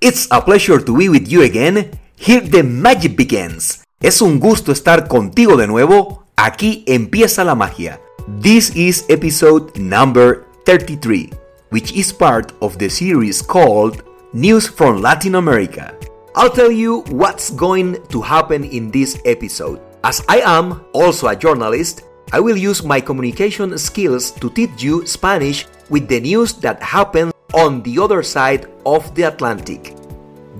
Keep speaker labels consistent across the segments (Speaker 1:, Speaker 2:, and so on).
Speaker 1: It's a pleasure to be with you again. Here the magic begins. Es un gusto estar contigo de nuevo. Aquí empieza la magia. This is episode number 33, which is part of the series called News from Latin America. I'll tell you what's going to happen in this episode. As I am also a journalist, I will use my communication skills to teach you Spanish with the news that happen on the other side of the Atlantic.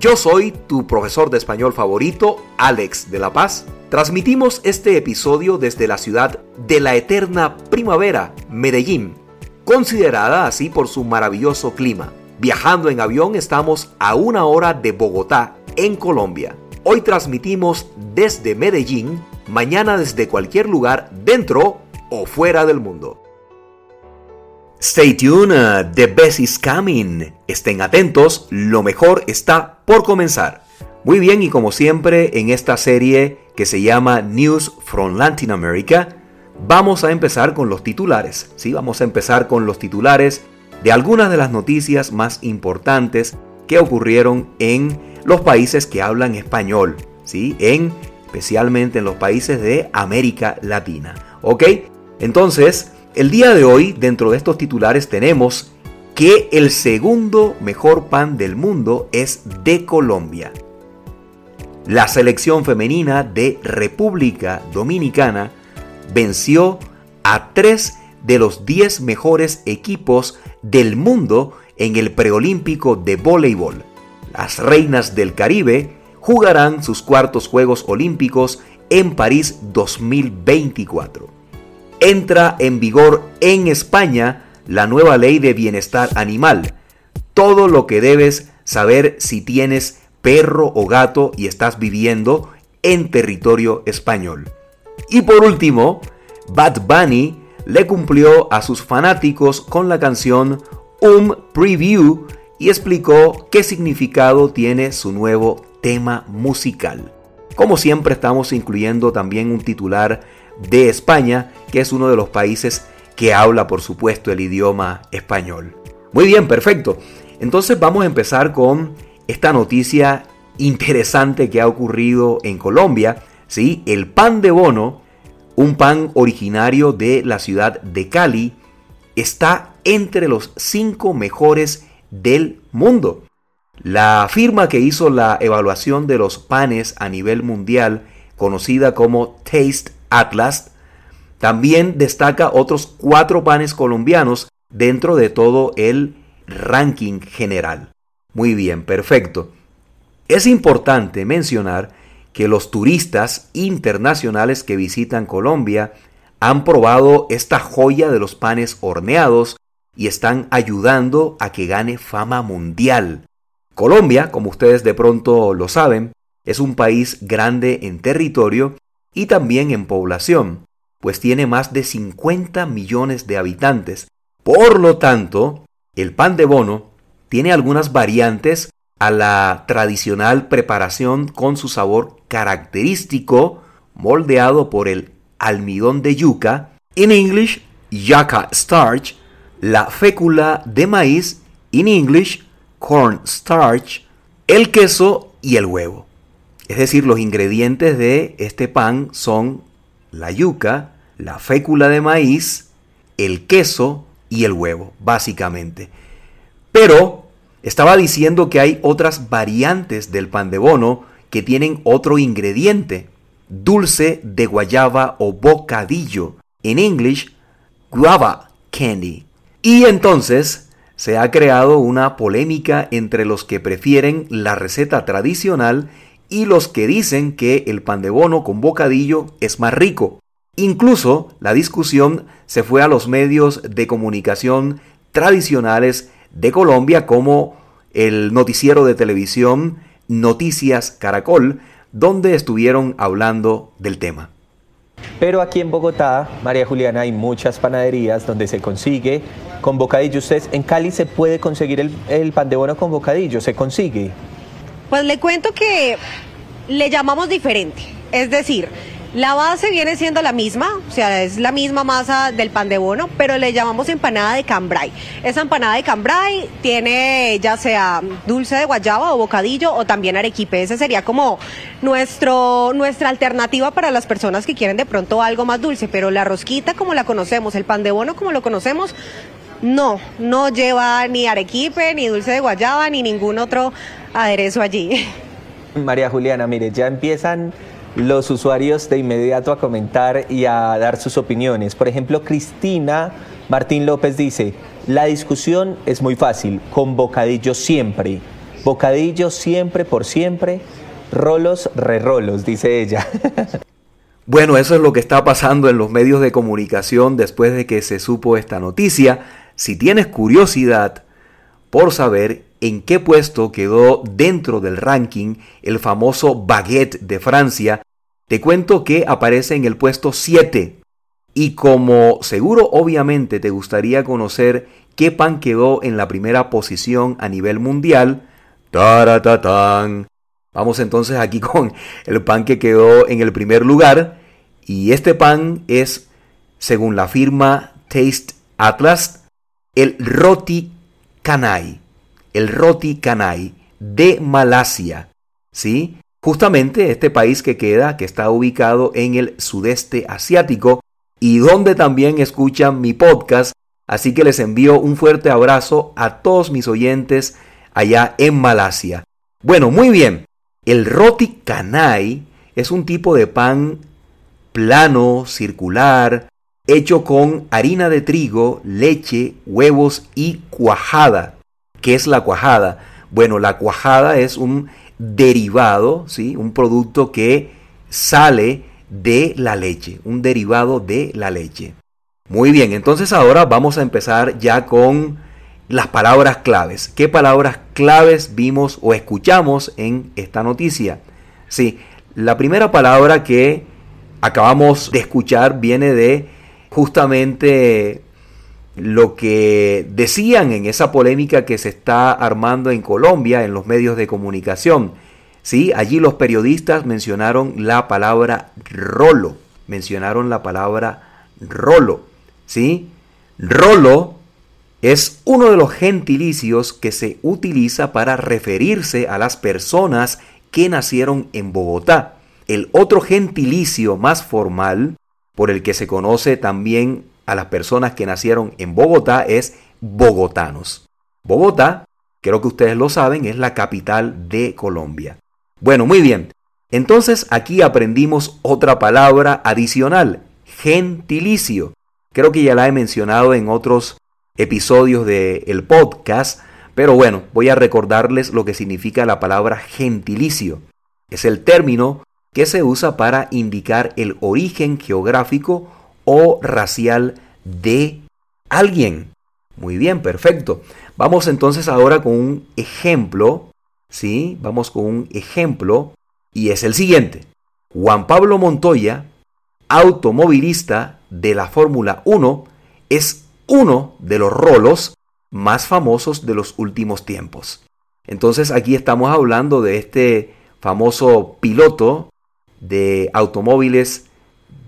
Speaker 1: Yo soy tu profesor de español favorito, Alex de la Paz. Transmitimos este episodio desde la ciudad de la eterna primavera, Medellín, considerada así por su maravilloso clima. Viajando en avión estamos a una hora de Bogotá, en Colombia. Hoy transmitimos desde Medellín, mañana desde cualquier lugar dentro o fuera del mundo. Stay tuned, uh, the best is coming. Estén atentos, lo mejor está por comenzar. Muy bien, y como siempre en esta serie que se llama News from Latin America, vamos a empezar con los titulares. Sí, vamos a empezar con los titulares de algunas de las noticias más importantes que ocurrieron en los países que hablan español, ¿sí? En especialmente en los países de América Latina. ¿Ok? Entonces, el día de hoy, dentro de estos titulares, tenemos que el segundo mejor pan del mundo es de Colombia. La selección femenina de República Dominicana venció a tres de los 10 mejores equipos del mundo en el preolímpico de voleibol. Las reinas del Caribe jugarán sus cuartos Juegos Olímpicos en París 2024 entra en vigor en España la nueva ley de bienestar animal. Todo lo que debes saber si tienes perro o gato y estás viviendo en territorio español. Y por último, Bad Bunny le cumplió a sus fanáticos con la canción Um Preview y explicó qué significado tiene su nuevo tema musical. Como siempre estamos incluyendo también un titular de España, que es uno de los países que habla, por supuesto, el idioma español. Muy bien, perfecto. Entonces vamos a empezar con esta noticia interesante que ha ocurrido en Colombia. ¿sí? El pan de bono, un pan originario de la ciudad de Cali, está entre los cinco mejores del mundo. La firma que hizo la evaluación de los panes a nivel mundial, conocida como Taste Atlas, también destaca otros cuatro panes colombianos dentro de todo el ranking general. Muy bien, perfecto. Es importante mencionar que los turistas internacionales que visitan Colombia han probado esta joya de los panes horneados y están ayudando a que gane fama mundial. Colombia, como ustedes de pronto lo saben, es un país grande en territorio y también en población, pues tiene más de 50 millones de habitantes. Por lo tanto, el pan de bono tiene algunas variantes a la tradicional preparación con su sabor característico, moldeado por el almidón de yuca, en English yucca starch, la fécula de maíz, en English corn starch, el queso y el huevo. Es decir, los ingredientes de este pan son la yuca, la fécula de maíz, el queso y el huevo, básicamente. Pero estaba diciendo que hay otras variantes del pan de bono que tienen otro ingrediente, dulce de guayaba o bocadillo, en English, guava candy. Y entonces se ha creado una polémica entre los que prefieren la receta tradicional y los que dicen que el pan de bono con bocadillo es más rico. Incluso la discusión se fue a los medios de comunicación tradicionales de Colombia como el noticiero de televisión Noticias Caracol, donde estuvieron hablando del tema.
Speaker 2: Pero aquí en Bogotá, María Juliana, hay muchas panaderías donde se consigue con bocadillo. Ustedes en Cali se puede conseguir el, el pan de bono con bocadillo, se consigue.
Speaker 3: Pues le cuento que le llamamos diferente. Es decir, La base viene siendo la misma, o sea, es la misma masa del pan de bono, pero le llamamos empanada de cambray. Esa empanada de cambray tiene ya sea dulce de guayaba o bocadillo o también arequipe. Ese sería como nuestro, nuestra alternativa para las personas que quieren de pronto algo más dulce, pero la rosquita como la conocemos, el pan de bono como lo conocemos, no, no lleva ni arequipe, ni dulce de guayaba, ni ningún otro aderezo allí.
Speaker 2: María Juliana, mire, ya empiezan los usuarios de inmediato a comentar y a dar sus opiniones. Por ejemplo, Cristina Martín López dice, la discusión es muy fácil, con bocadillo siempre. Bocadillo siempre por siempre, rolos re-rolos, dice ella.
Speaker 1: Bueno, eso es lo que está pasando en los medios de comunicación después de que se supo esta noticia. Si tienes curiosidad por saber en qué puesto quedó dentro del ranking el famoso baguette de Francia, te cuento que aparece en el puesto 7. Y como seguro obviamente te gustaría conocer qué pan quedó en la primera posición a nivel mundial, ¡taratatán! Vamos entonces aquí con el pan que quedó en el primer lugar. Y este pan es, según la firma Taste Atlas, el roti canai. El roti canai de Malasia. ¿Sí? Justamente este país que queda, que está ubicado en el sudeste asiático y donde también escuchan mi podcast. Así que les envío un fuerte abrazo a todos mis oyentes allá en Malasia. Bueno, muy bien. El roti canai es un tipo de pan plano, circular, hecho con harina de trigo, leche, huevos y cuajada. ¿Qué es la cuajada? Bueno, la cuajada es un derivado, ¿sí? un producto que sale de la leche, un derivado de la leche. Muy bien, entonces ahora vamos a empezar ya con las palabras claves. ¿Qué palabras claves vimos o escuchamos en esta noticia? Sí, la primera palabra que acabamos de escuchar viene de justamente lo que decían en esa polémica que se está armando en Colombia en los medios de comunicación. Sí, allí los periodistas mencionaron la palabra rolo, mencionaron la palabra rolo, ¿sí? Rolo es uno de los gentilicios que se utiliza para referirse a las personas que nacieron en Bogotá. El otro gentilicio más formal, por el que se conoce también a las personas que nacieron en Bogotá es bogotanos. Bogotá, creo que ustedes lo saben, es la capital de Colombia. Bueno, muy bien. Entonces aquí aprendimos otra palabra adicional, gentilicio. Creo que ya la he mencionado en otros episodios del podcast, pero bueno, voy a recordarles lo que significa la palabra gentilicio. Es el término que se usa para indicar el origen geográfico o racial de alguien. Muy bien, perfecto. Vamos entonces ahora con un ejemplo, ¿sí? Vamos con un ejemplo y es el siguiente. Juan Pablo Montoya, automovilista de la Fórmula 1, es uno de los rolos más famosos de los últimos tiempos. Entonces aquí estamos hablando de este famoso piloto de automóviles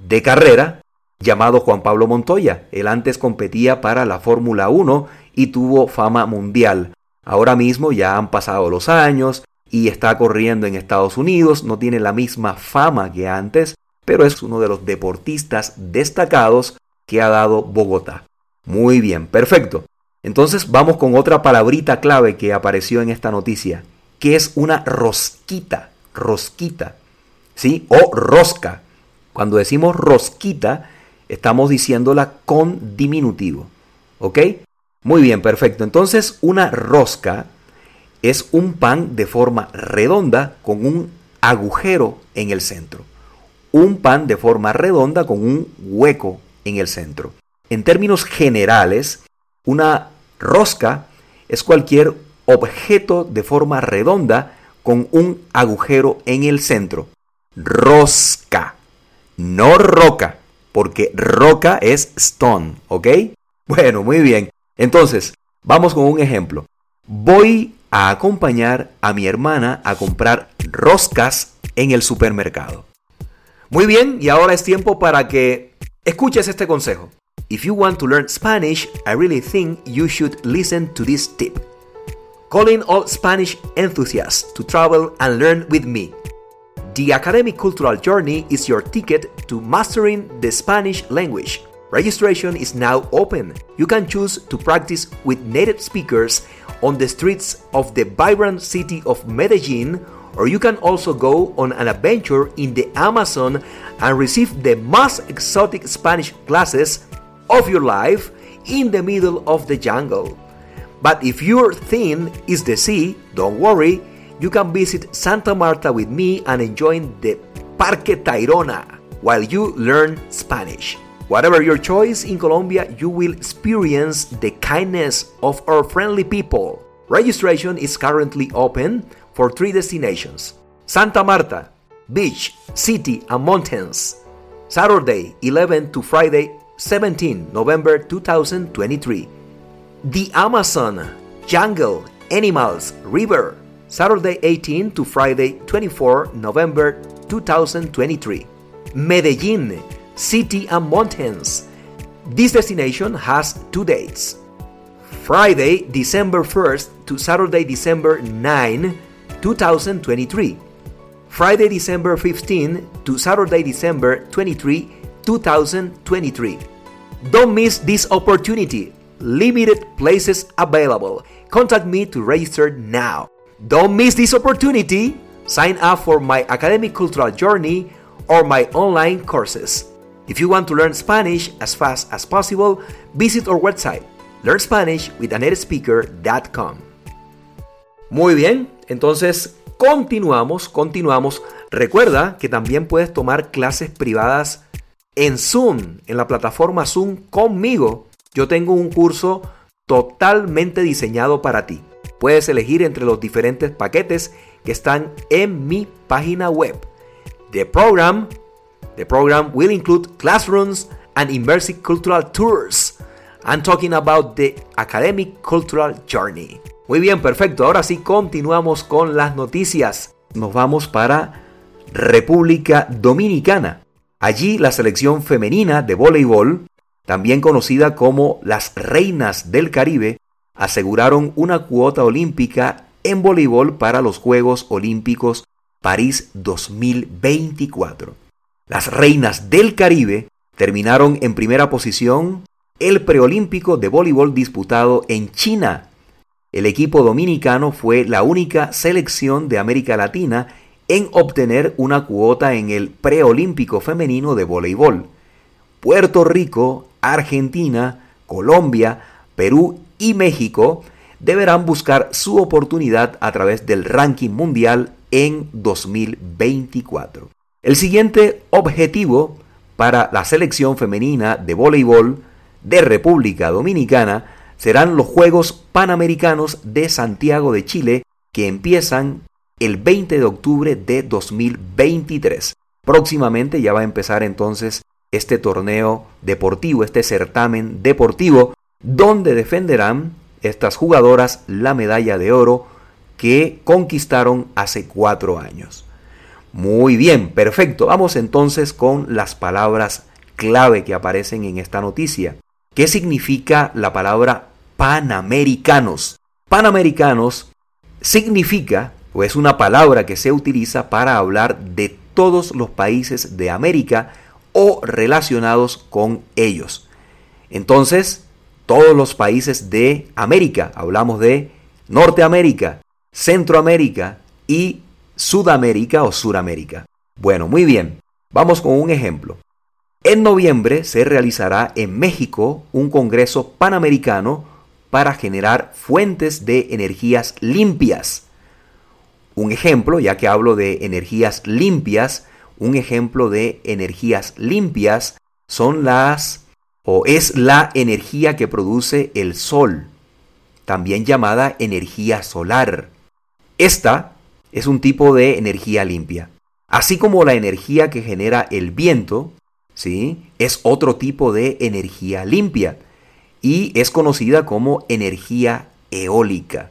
Speaker 1: de carrera llamado Juan Pablo Montoya. Él antes competía para la Fórmula 1 y tuvo fama mundial. Ahora mismo ya han pasado los años y está corriendo en Estados Unidos, no tiene la misma fama que antes, pero es uno de los deportistas destacados que ha dado Bogotá. Muy bien, perfecto. Entonces vamos con otra palabrita clave que apareció en esta noticia, que es una rosquita, rosquita, ¿sí? O rosca. Cuando decimos rosquita, Estamos diciéndola con diminutivo. ¿Ok? Muy bien, perfecto. Entonces, una rosca es un pan de forma redonda con un agujero en el centro. Un pan de forma redonda con un hueco en el centro. En términos generales, una rosca es cualquier objeto de forma redonda con un agujero en el centro. Rosca, no roca porque roca es stone, ¿ok? Bueno, muy bien. Entonces, vamos con un ejemplo. Voy a acompañar a mi hermana a comprar roscas en el supermercado. Muy bien, y ahora es tiempo para que escuches este consejo. If you want to learn Spanish, I really think you should listen to this tip. Calling all Spanish enthusiasts to travel and learn with me. The Academic Cultural Journey is your ticket to mastering the Spanish language. Registration is now open. You can choose to practice with native speakers on the streets of the vibrant city of Medellin or you can also go on an adventure in the Amazon and receive the most exotic Spanish classes of your life in the middle of the jungle. But if your theme is the sea, don't worry, you can visit Santa Marta with me and enjoy the Parque Tayrona while you learn Spanish. Whatever your choice in Colombia, you will experience the kindness of our friendly people. Registration is currently open for three destinations Santa Marta, Beach, City, and Mountains. Saturday 11 to Friday 17 November 2023. The Amazon, Jungle, Animals, River. Saturday 18 to Friday 24 November 2023. Medellin, City and Mountains. This destination has two dates. Friday, December 1st to Saturday, December 9, 2023. Friday, December 15 to Saturday, December 23, 2023. Don't miss this opportunity. Limited places available. Contact me to register now. Don't miss this opportunity. Sign up for my academic cultural journey or my online courses. If you want to learn Spanish as fast as possible, visit our website learnspanishwithanetespeaker.com. Muy bien, entonces continuamos, continuamos. Recuerda que también puedes tomar clases privadas en Zoom, en la plataforma Zoom conmigo. Yo tengo un curso totalmente diseñado para ti. Puedes elegir entre los diferentes paquetes que están en mi página web. The program, the program will include classrooms and immersive cultural tours. I'm talking about the academic cultural journey. Muy bien, perfecto. Ahora sí continuamos con las noticias. Nos vamos para República Dominicana. Allí la selección femenina de voleibol, también conocida como las Reinas del Caribe, aseguraron una cuota olímpica en voleibol para los Juegos Olímpicos París 2024. Las Reinas del Caribe terminaron en primera posición el preolímpico de voleibol disputado en China el equipo dominicano fue la única selección de América Latina en obtener una cuota en el preolímpico femenino de voleibol. Puerto Rico, Argentina, Colombia, Perú y México deberán buscar su oportunidad a través del ranking mundial en 2024. El siguiente objetivo para la selección femenina de voleibol de República Dominicana serán los Juegos Panamericanos de Santiago de Chile que empiezan el 20 de octubre de 2023. Próximamente ya va a empezar entonces este torneo deportivo, este certamen deportivo, donde defenderán estas jugadoras la medalla de oro que conquistaron hace cuatro años. Muy bien, perfecto. Vamos entonces con las palabras clave que aparecen en esta noticia. ¿Qué significa la palabra panamericanos? Panamericanos significa, o es una palabra que se utiliza para hablar de todos los países de América o relacionados con ellos. Entonces, todos los países de América, hablamos de Norteamérica, Centroamérica y Sudamérica o Suramérica. Bueno, muy bien, vamos con un ejemplo. En noviembre se realizará en México un Congreso Panamericano para generar fuentes de energías limpias. Un ejemplo, ya que hablo de energías limpias, un ejemplo de energías limpias son las o es la energía que produce el sol, también llamada energía solar. Esta es un tipo de energía limpia. Así como la energía que genera el viento, ¿sí? Es otro tipo de energía limpia y es conocida como energía eólica.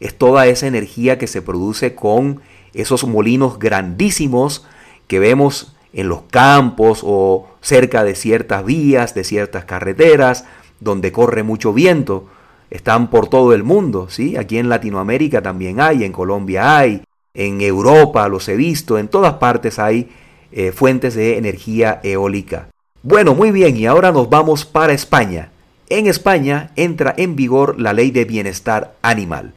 Speaker 1: Es toda esa energía que se produce con esos molinos grandísimos que vemos en los campos o cerca de ciertas vías, de ciertas carreteras, donde corre mucho viento. Están por todo el mundo, ¿sí? Aquí en Latinoamérica también hay, en Colombia hay, en Europa los he visto, en todas partes hay eh, fuentes de energía eólica. Bueno, muy bien, y ahora nos vamos para España. En España entra en vigor la ley de bienestar animal.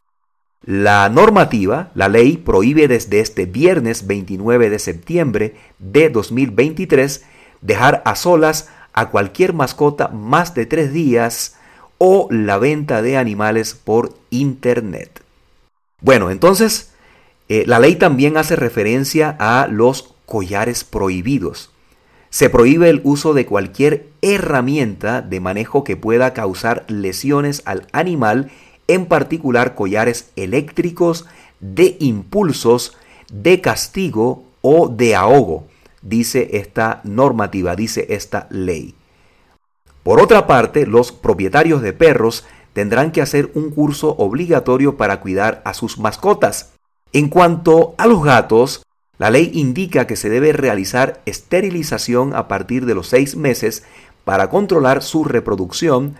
Speaker 1: La normativa, la ley, prohíbe desde este viernes 29 de septiembre de 2023 dejar a solas a cualquier mascota más de tres días o la venta de animales por Internet. Bueno, entonces, eh, la ley también hace referencia a los collares prohibidos. Se prohíbe el uso de cualquier herramienta de manejo que pueda causar lesiones al animal en particular collares eléctricos de impulsos, de castigo o de ahogo, dice esta normativa, dice esta ley. Por otra parte, los propietarios de perros tendrán que hacer un curso obligatorio para cuidar a sus mascotas. En cuanto a los gatos, la ley indica que se debe realizar esterilización a partir de los seis meses para controlar su reproducción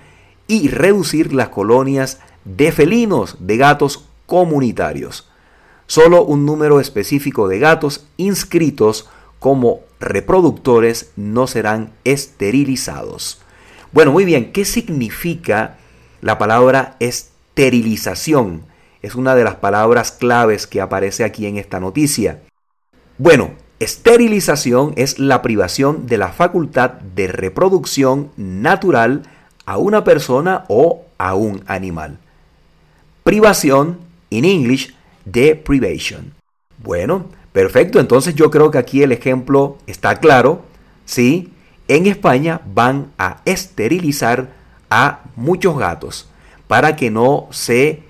Speaker 1: y reducir las colonias de felinos, de gatos comunitarios. Solo un número específico de gatos inscritos como reproductores no serán esterilizados. Bueno, muy bien, ¿qué significa la palabra esterilización? Es una de las palabras claves que aparece aquí en esta noticia. Bueno, esterilización es la privación de la facultad de reproducción natural a una persona o a un animal. Privación, in English, deprivation. Bueno, perfecto, entonces yo creo que aquí el ejemplo está claro, ¿sí? En España van a esterilizar a muchos gatos para que no se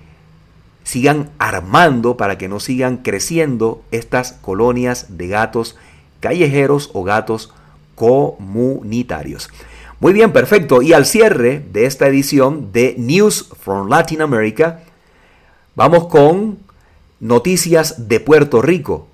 Speaker 1: sigan armando, para que no sigan creciendo estas colonias de gatos callejeros o gatos comunitarios. Muy bien, perfecto. Y al cierre de esta edición de News from Latin America, Vamos con noticias de Puerto Rico.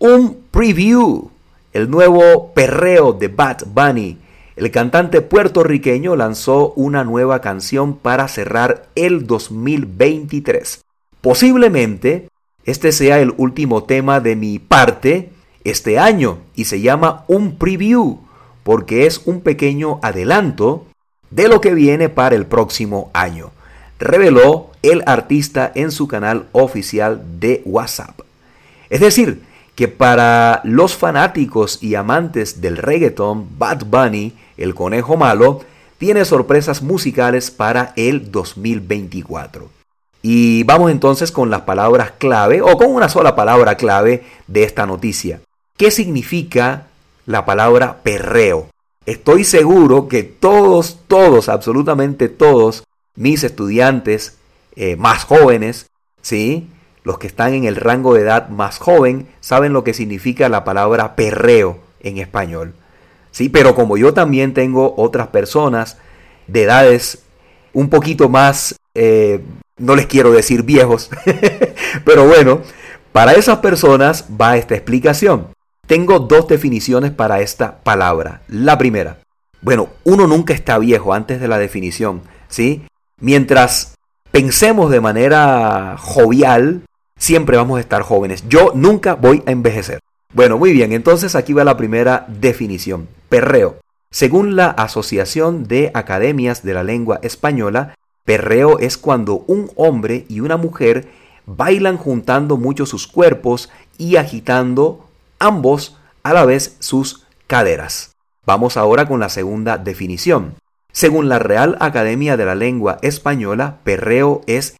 Speaker 1: Un preview, el nuevo perreo de Bad Bunny. El cantante puertorriqueño lanzó una nueva canción para cerrar el 2023. Posiblemente este sea el último tema de mi parte este año y se llama un preview porque es un pequeño adelanto de lo que viene para el próximo año reveló el artista en su canal oficial de WhatsApp. Es decir, que para los fanáticos y amantes del reggaeton, Bad Bunny, el conejo malo, tiene sorpresas musicales para el 2024. Y vamos entonces con las palabras clave, o con una sola palabra clave de esta noticia. ¿Qué significa la palabra perreo? Estoy seguro que todos, todos, absolutamente todos, mis estudiantes eh, más jóvenes, ¿sí? los que están en el rango de edad más joven, saben lo que significa la palabra perreo en español. ¿sí? Pero como yo también tengo otras personas de edades un poquito más, eh, no les quiero decir viejos, pero bueno, para esas personas va esta explicación. Tengo dos definiciones para esta palabra. La primera, bueno, uno nunca está viejo antes de la definición, ¿sí? Mientras pensemos de manera jovial, siempre vamos a estar jóvenes. Yo nunca voy a envejecer. Bueno, muy bien, entonces aquí va la primera definición. Perreo. Según la Asociación de Academias de la Lengua Española, perreo es cuando un hombre y una mujer bailan juntando mucho sus cuerpos y agitando ambos a la vez sus caderas. Vamos ahora con la segunda definición. Según la Real Academia de la Lengua Española, perreo es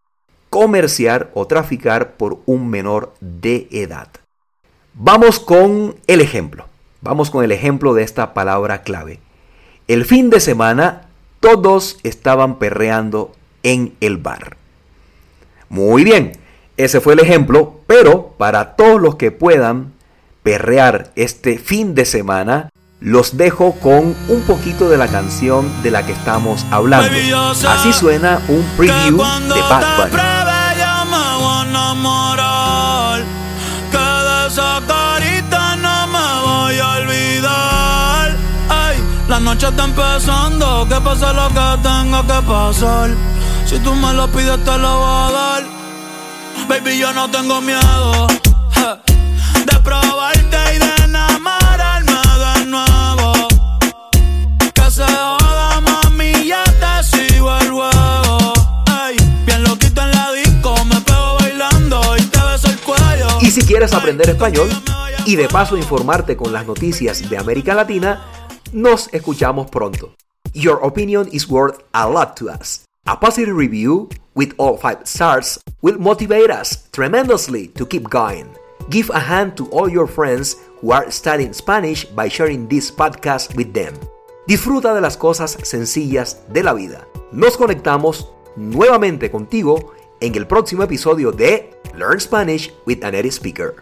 Speaker 1: comerciar o traficar por un menor de edad. Vamos con el ejemplo. Vamos con el ejemplo de esta palabra clave. El fin de semana todos estaban perreando en el bar. Muy bien, ese fue el ejemplo, pero para todos los que puedan perrear este fin de semana, los dejo con un poquito de la canción de la que estamos hablando. Así suena un preview de Bad Bunny.
Speaker 4: Que de esa carita no me voy a olvidar. noche está empezando, que pase lo que tenga que pasar. Si tú me lo pides, te lo voy a dar. Baby, yo no tengo miedo
Speaker 1: Y si quieres aprender español y de paso informarte con las noticias de América Latina, nos escuchamos pronto. Your opinion is worth a lot to us. A positive review with all 5 stars will motivate us tremendously to keep going. Give a hand to all your friends who are studying Spanish by sharing this podcast with them. Disfruta de las cosas sencillas de la vida. Nos conectamos nuevamente contigo en el próximo episodio de Learn Spanish with a Native Speaker.